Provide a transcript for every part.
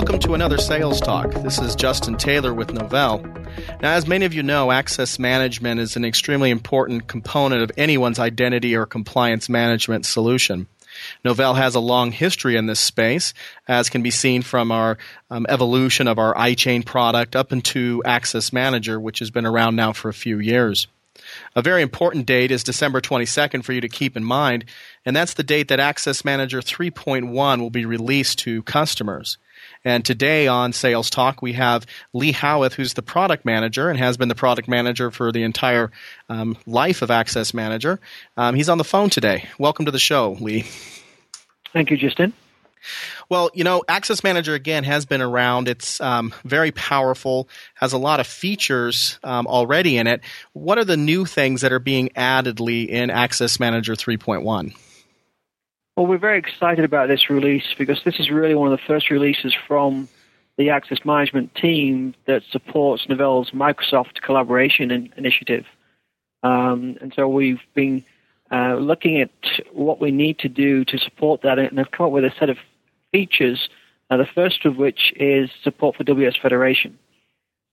Welcome to another Sales Talk. This is Justin Taylor with Novell. Now, as many of you know, access management is an extremely important component of anyone's identity or compliance management solution. Novell has a long history in this space, as can be seen from our um, evolution of our iChain product up into Access Manager, which has been around now for a few years. A very important date is December 22nd for you to keep in mind, and that's the date that Access Manager 3.1 will be released to customers. And today on Sales Talk, we have Lee Howarth, who's the product manager and has been the product manager for the entire um, life of Access Manager. Um, he's on the phone today. Welcome to the show, Lee. Thank you, Justin. Well, you know, Access Manager again has been around. It's um, very powerful, has a lot of features um, already in it. What are the new things that are being added, Lee, in Access Manager 3.1? Well, we're very excited about this release because this is really one of the first releases from the Access Management team that supports Novell's Microsoft collaboration in, initiative. Um, and so we've been uh, looking at what we need to do to support that and have come up with a set of features, uh, the first of which is support for WS Federation.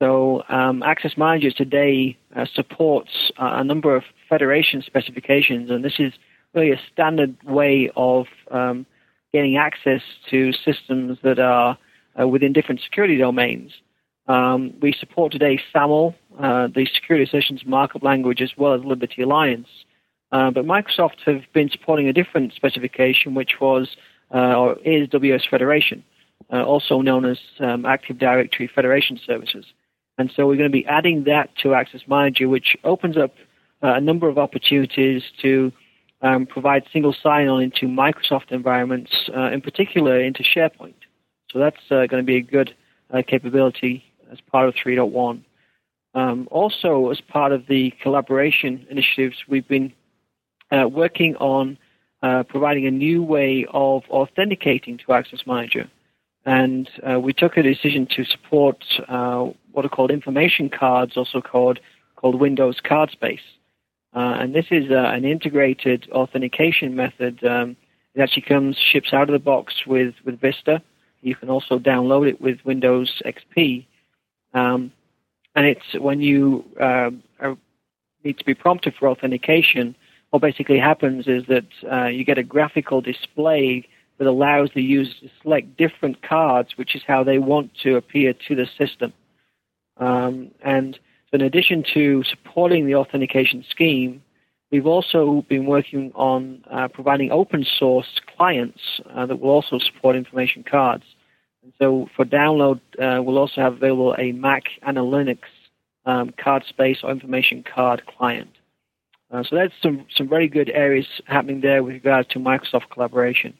So um, Access Manager today uh, supports a number of federation specifications, and this is really a standard way of um, getting access to systems that are uh, within different security domains. Um, we support today SAML, uh, the Security Assertions Markup Language, as well as Liberty Alliance. Uh, but Microsoft have been supporting a different specification, which was uh, or is WS Federation, uh, also known as um, Active Directory Federation Services. And so we're going to be adding that to Access Manager, which opens up uh, a number of opportunities to um, provide single sign-on into Microsoft environments, uh, in particular into SharePoint. So that's uh, going to be a good uh, capability as part of 3.1. Um, also, as part of the collaboration initiatives, we've been uh, working on uh, providing a new way of authenticating to Access Manager. And uh, we took a decision to support what are called information cards, also called, called Windows Card Space. Uh, and this is uh, an integrated authentication method. Um, it actually comes, ships out of the box with, with Vista. You can also download it with Windows XP. Um, and it's when you uh, are, need to be prompted for authentication, what basically happens is that uh, you get a graphical display that allows the user to select different cards, which is how they want to appear to the system. Um, and so in addition to supporting the authentication scheme, we've also been working on uh, providing open source clients uh, that will also support information cards. And so for download, uh, we'll also have available a Mac and a Linux um, card space or information card client. Uh, so that's some, some very good areas happening there with regard to Microsoft collaboration.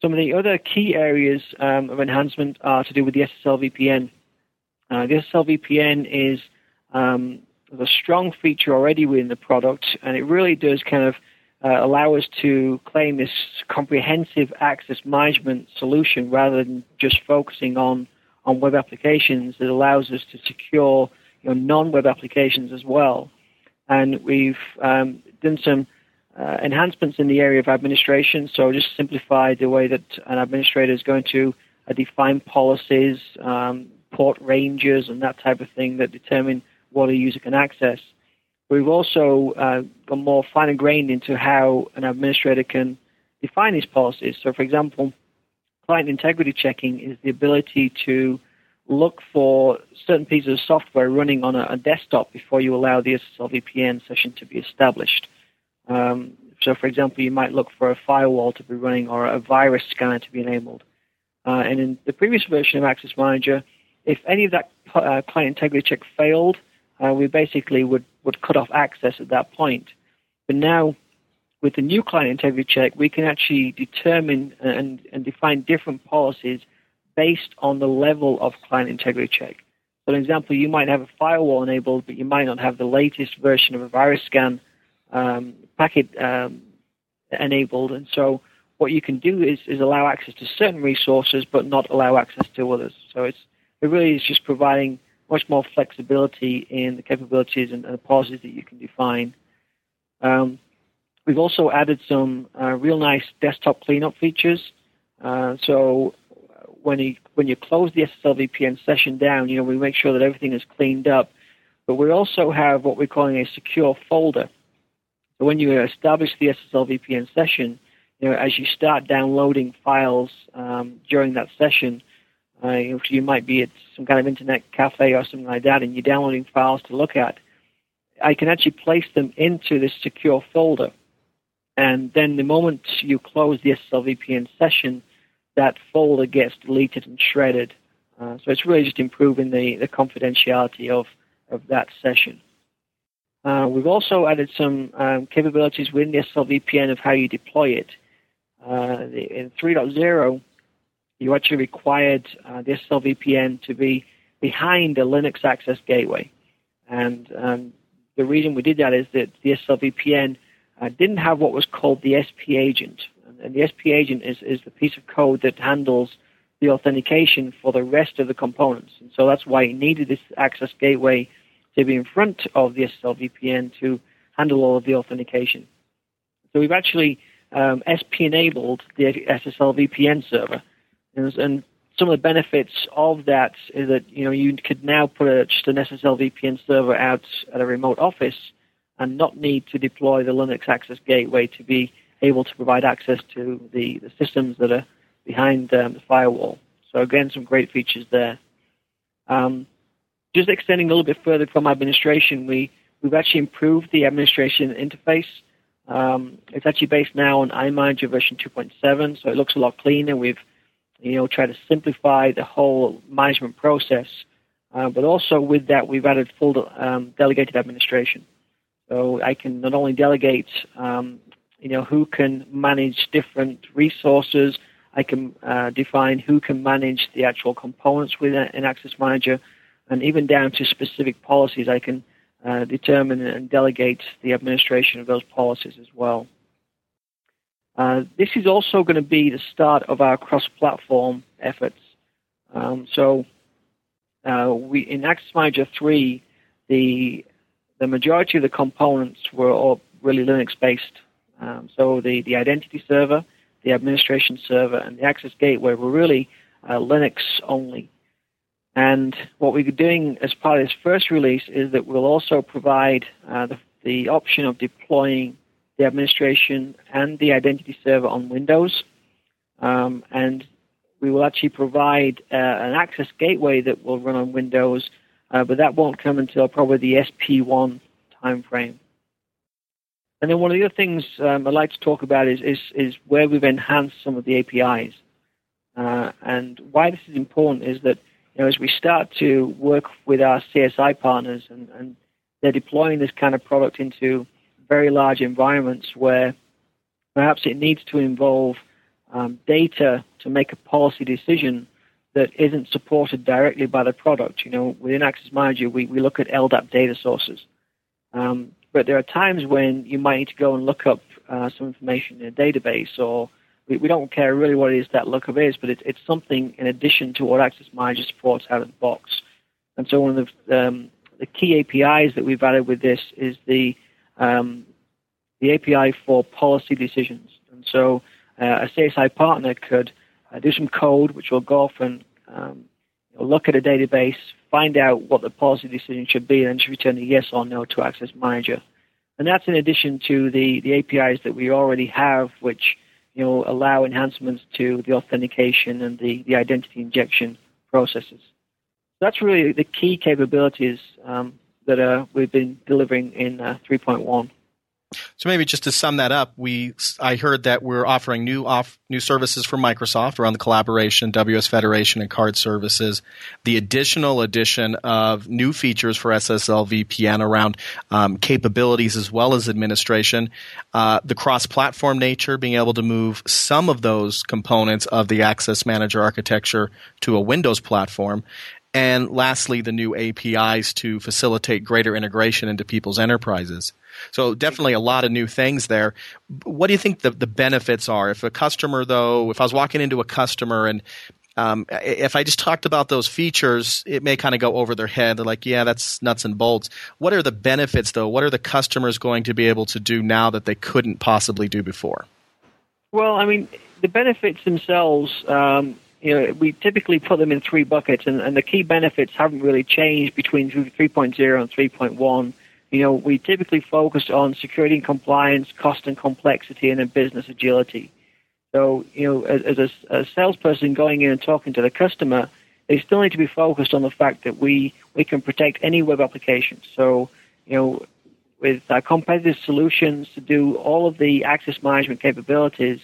Some of the other key areas um, of enhancement are to do with the SSL VPN. Uh, the SSL VPN is um, strong feature already within the product, and it really does kind of uh, allow us to claim this comprehensive access management solution rather than just focusing on, on web applications. It allows us to secure you know, non-web applications as well. And we've um, done some uh, enhancements in the area of administration, so just simplify the way that an administrator is going to uh, define policies, um, port ranges, and that type of thing that determine what a user can access. We've also uh, gone more fine grained into how an administrator can define these policies. So, for example, client integrity checking is the ability to look for certain pieces of software running on a, a desktop before you allow the SSL VPN session to be established. Um, so, for example, you might look for a firewall to be running or a virus scanner to be enabled. Uh, and in the previous version of Access Manager, if any of that uh, client integrity check failed, uh, we basically would, would cut off access at that point. But now, with the new client integrity check, we can actually determine and, and define different policies based on the level of client integrity check. For example, you might have a firewall enabled, but you might not have the latest version of a virus scan um, packet um, enabled. And so what you can do is, is allow access to certain resources, but not allow access to others. So it's, it really is just providing much more flexibility in the capabilities and, and the policies that you can define. Um, we've also added some uh, real nice desktop cleanup features. Uh, so when a when you close the SSL VPN session down, you know, we make sure that everything is cleaned up. But we also have what we're calling a secure folder. So when you establish the SSL VPN session, you know, as you start downloading files um, during that session, uh, you might be at some kind of internet cafe or something like that, and you're downloading files to look at. I can actually place them into this secure folder. And then the moment you close the SSL VPN session, that folder gets deleted and shredded. Uh, so it's really just improving the, the confidentiality of, of that session. Uh, we've also added some um, capabilities within the SSL VPN of how you deploy it. Uh, in 3.0, you actually required uh, the SSL VPN to be behind a Linux access gateway. And um, the reason we did that is that the SSL VPN uh, didn't have what was called the SP agent. And the SP agent is, is the piece of code that handles the authentication for the rest of the components. And so that's why it needed this access gateway to be in front of the SSL VPN to handle all of the authentication. So we've actually um, SP enabled the SSL VPN server. And, some of the benefits of that is that you know you could now put a, just an SSL VPN server out at a remote office and not need to deploy the Linux access gateway to be able to provide access to the, the systems that are behind um, the firewall. So again, some great features there. Um, just extending a little bit further from administration, we, we've actually improved the administration interface. Um, it's actually based now on iManager version 2.7, so it looks a lot cleaner. We've you know try to simplify the whole management process, uh, but also with that we've added full um, delegated administration. So I can not only delegate, um, you know, who can manage different resources. I can uh, define who can manage the actual components within an Access Manager, and even down to specific policies. I can uh, determine and delegate the administration of those policies as well. Uh, this is also going to be the start of our cross-platform efforts. Um, so, uh, we in Access Manager 3, the the majority of the components were all really Linux-based. Um, so the, the identity server, the administration server, and the access gateway were really uh, Linux only. And what we're doing as part of this first release is that we'll also provide uh, the, the option of deploying the administration and the identity server on Windows. Um, and we will actually provide uh, an access gateway that will run on Windows uh, but that won't come until probably the SP1 timeframe. And then one of the other things um, I'd like to talk about is, is, is where we've enhanced some of the APIs. Uh, and why this is important is that you know, as we start to work with our CSI partners and, and they're deploying this kind of product into very large environments where perhaps it needs to involve um, data to make a policy decision that isn't supported directly by the product. You know, within Access Manager, we, we look at LDAP data sources. Um, but there are times when you might need to go and look up uh, some information in a database, or we, we, don't care really what it is that lookup is, but it's, it's something in addition to what Access Manager supports out of the box. And so one of the, um, the key APIs that we've added with this is the um, the API for policy decisions. And so uh, a CSI partner could uh, do some code, which will go off and um, look at a database, find out what the policy decision should be, and then return a yes or no to Access Manager. And that's in addition to the, the APIs that we already have, which you know allow enhancements to the authentication and the, the identity injection processes. That's really the key capabilities um, that uh, we've been delivering in uh, 3.1. So maybe just to sum that up, we I heard that we're offering new off new services for Microsoft around the collaboration, WS Federation, and card services. The additional addition of new features for SSL VPN around um, capabilities as well as administration. Uh, the cross-platform nature, being able to move some of those components of the Access Manager architecture to a Windows platform, and lastly, the new APIs to facilitate greater integration into people's enterprises. So definitely a lot of new things there. What do you think the, the benefits are? If a customer, though, if I was walking into a customer and um, if I just talked about those features, it may kind of go over their head. They're like, yeah, that's nuts and bolts. What are the benefits, though? What are the customers going to be able to do now that they couldn't possibly do before? Well, I mean, the benefits themselves, um, you know, we typically put them in three buckets, and, and the key benefits haven't really changed between 3.0 and 3.1. You know, we typically focus on security and compliance, cost and complexity, and then business agility. So, you know, as, as a, a, salesperson going in and talking to the customer, they still need to be focused on the fact that we, we can protect any web application. So, you know, with our competitive solutions to do all of the access management capabilities,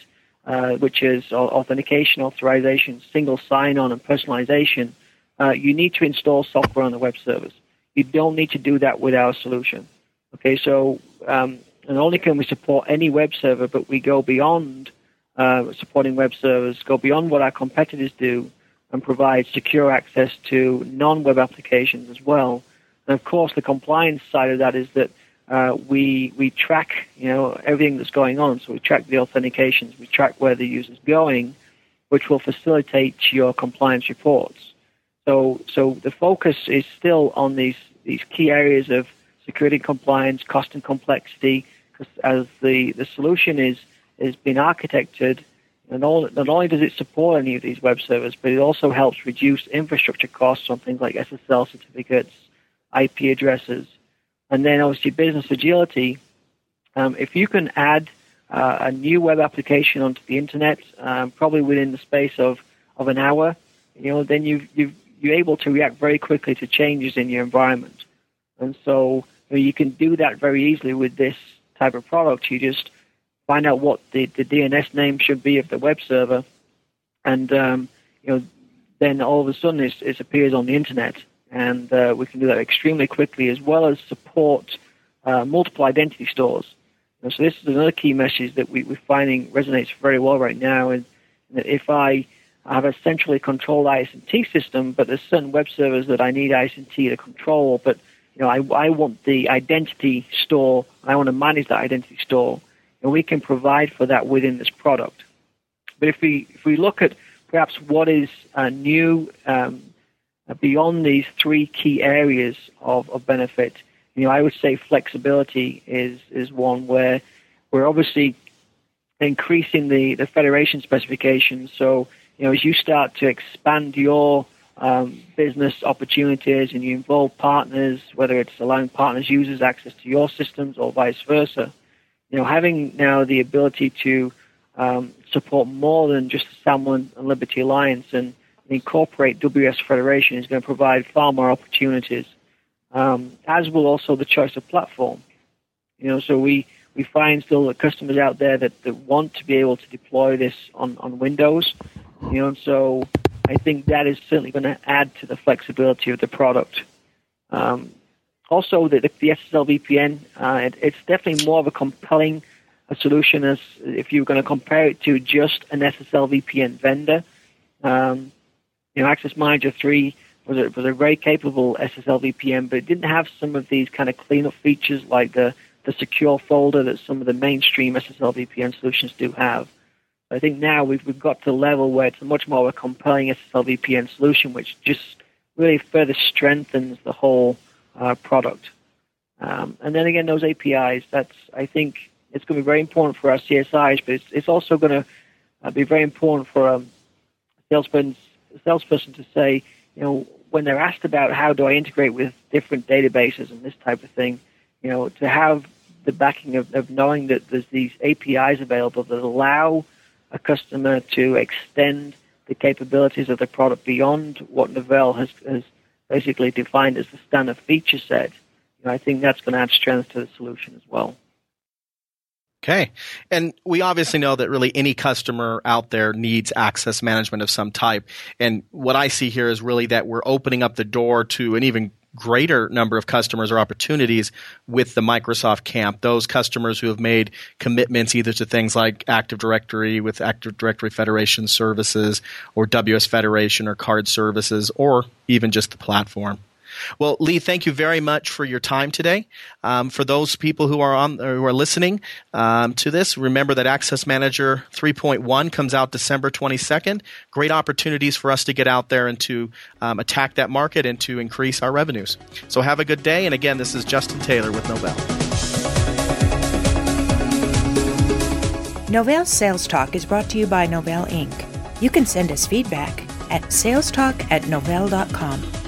uh, which is authentication, authorization, single sign-on, and personalization, uh, you need to install software on the web servers. You don't need to do that with our solution. Okay, so um, not only can we support any web server, but we go beyond uh, supporting web servers, go beyond what our competitors do, and provide secure access to non-web applications as well. And of course, the compliance side of that is that uh, we we track you know everything that's going on. So we track the authentications, we track where the user's going, which will facilitate your compliance reports. So so the focus is still on these these key areas of security compliance, cost and complexity, because as the, the solution is is being architected, and all, not only does it support any of these web servers, but it also helps reduce infrastructure costs on things like SSL certificates, IP addresses, and then obviously business agility. Um, if you can add uh, a new web application onto the internet, um, probably within the space of, of an hour, you know, then you you you're able to react very quickly to changes in your environment. And so you, know, you can do that very easily with this type of product. You just find out what the, the DNS name should be of the web server, and um, you know, then all of a sudden it, it appears on the internet and uh, we can do that extremely quickly as well as support uh, multiple identity stores. And so this is another key message that we, are finding resonates very well right now. And that if I have a centrally controlled IS&T system, but there's certain web servers that I need IS&T to control, but you know, I, I want the identity store, I want to manage that identity store, and we can provide for that within this product. But if we if we look at perhaps what is uh, new um, beyond these three key areas of, of benefit, you know, I would say flexibility is, is one where we're obviously increasing the, the federation specifications. So, you know, as you start to expand your um, business opportunities and you involve partners, whether it's allowing partners users access to your systems or vice versa, you know, having now the ability to um, support more than just the SAML and Liberty Alliance and incorporate WS Federation is going to provide far more opportunities, um, as will also the choice of platform. You know, so we, we find still customers out there that, that want to be able to deploy this on, on Windows. You know, and so I think that is certainly going to add to the flexibility of the product. Um, also, the, the, SSL VPN, uh, it, it's definitely more of a compelling a solution as if you're going to compare it to just an SSL VPN vendor. Um, you know, Access Manager 3 was a, was a very capable SSL VPN, but it didn't have some of these kind of cleanup features like the, the secure folder that some of the mainstream SSL VPN solutions do have. I think now we've, we've got to a level where it's much more of a compelling SSL VPN solution, which just really further strengthens the whole uh, product. Um, and then again, those APIs, that's, I think, it's going to be very important for our CSIs, but it's, it's also going to uh, be very important for um, salesperson's salesperson to say, you know, when they're asked about how do I integrate with different databases and this type of thing, you know, to have the backing of, of knowing that there's these APIs available that allow a customer to extend the capabilities of the product beyond what Novell has, has basically defined as the standard feature set. You know, I think that's going to add strength to the solution as well. Okay. And we obviously know that really any customer out there needs access management of some type. And what I see here is really that we're opening up the door to an even greater number of customers or opportunities with the Microsoft camp. Those customers who have made commitments either to things like Active Directory with Active Directory Federation services or WS Federation or card services or even just the platform. Well, Lee, thank you very much for your time today. Um, for those people who are on who are listening um, to this, remember that Access Manager 3.1 comes out December 22nd. Great opportunities for us to get out there and to um, attack that market and to increase our revenues. So have a good day. And again, this is Justin Taylor with Novell. Novell Sales Talk is brought to you by Novell Inc. You can send us feedback at salestalk at novell.com.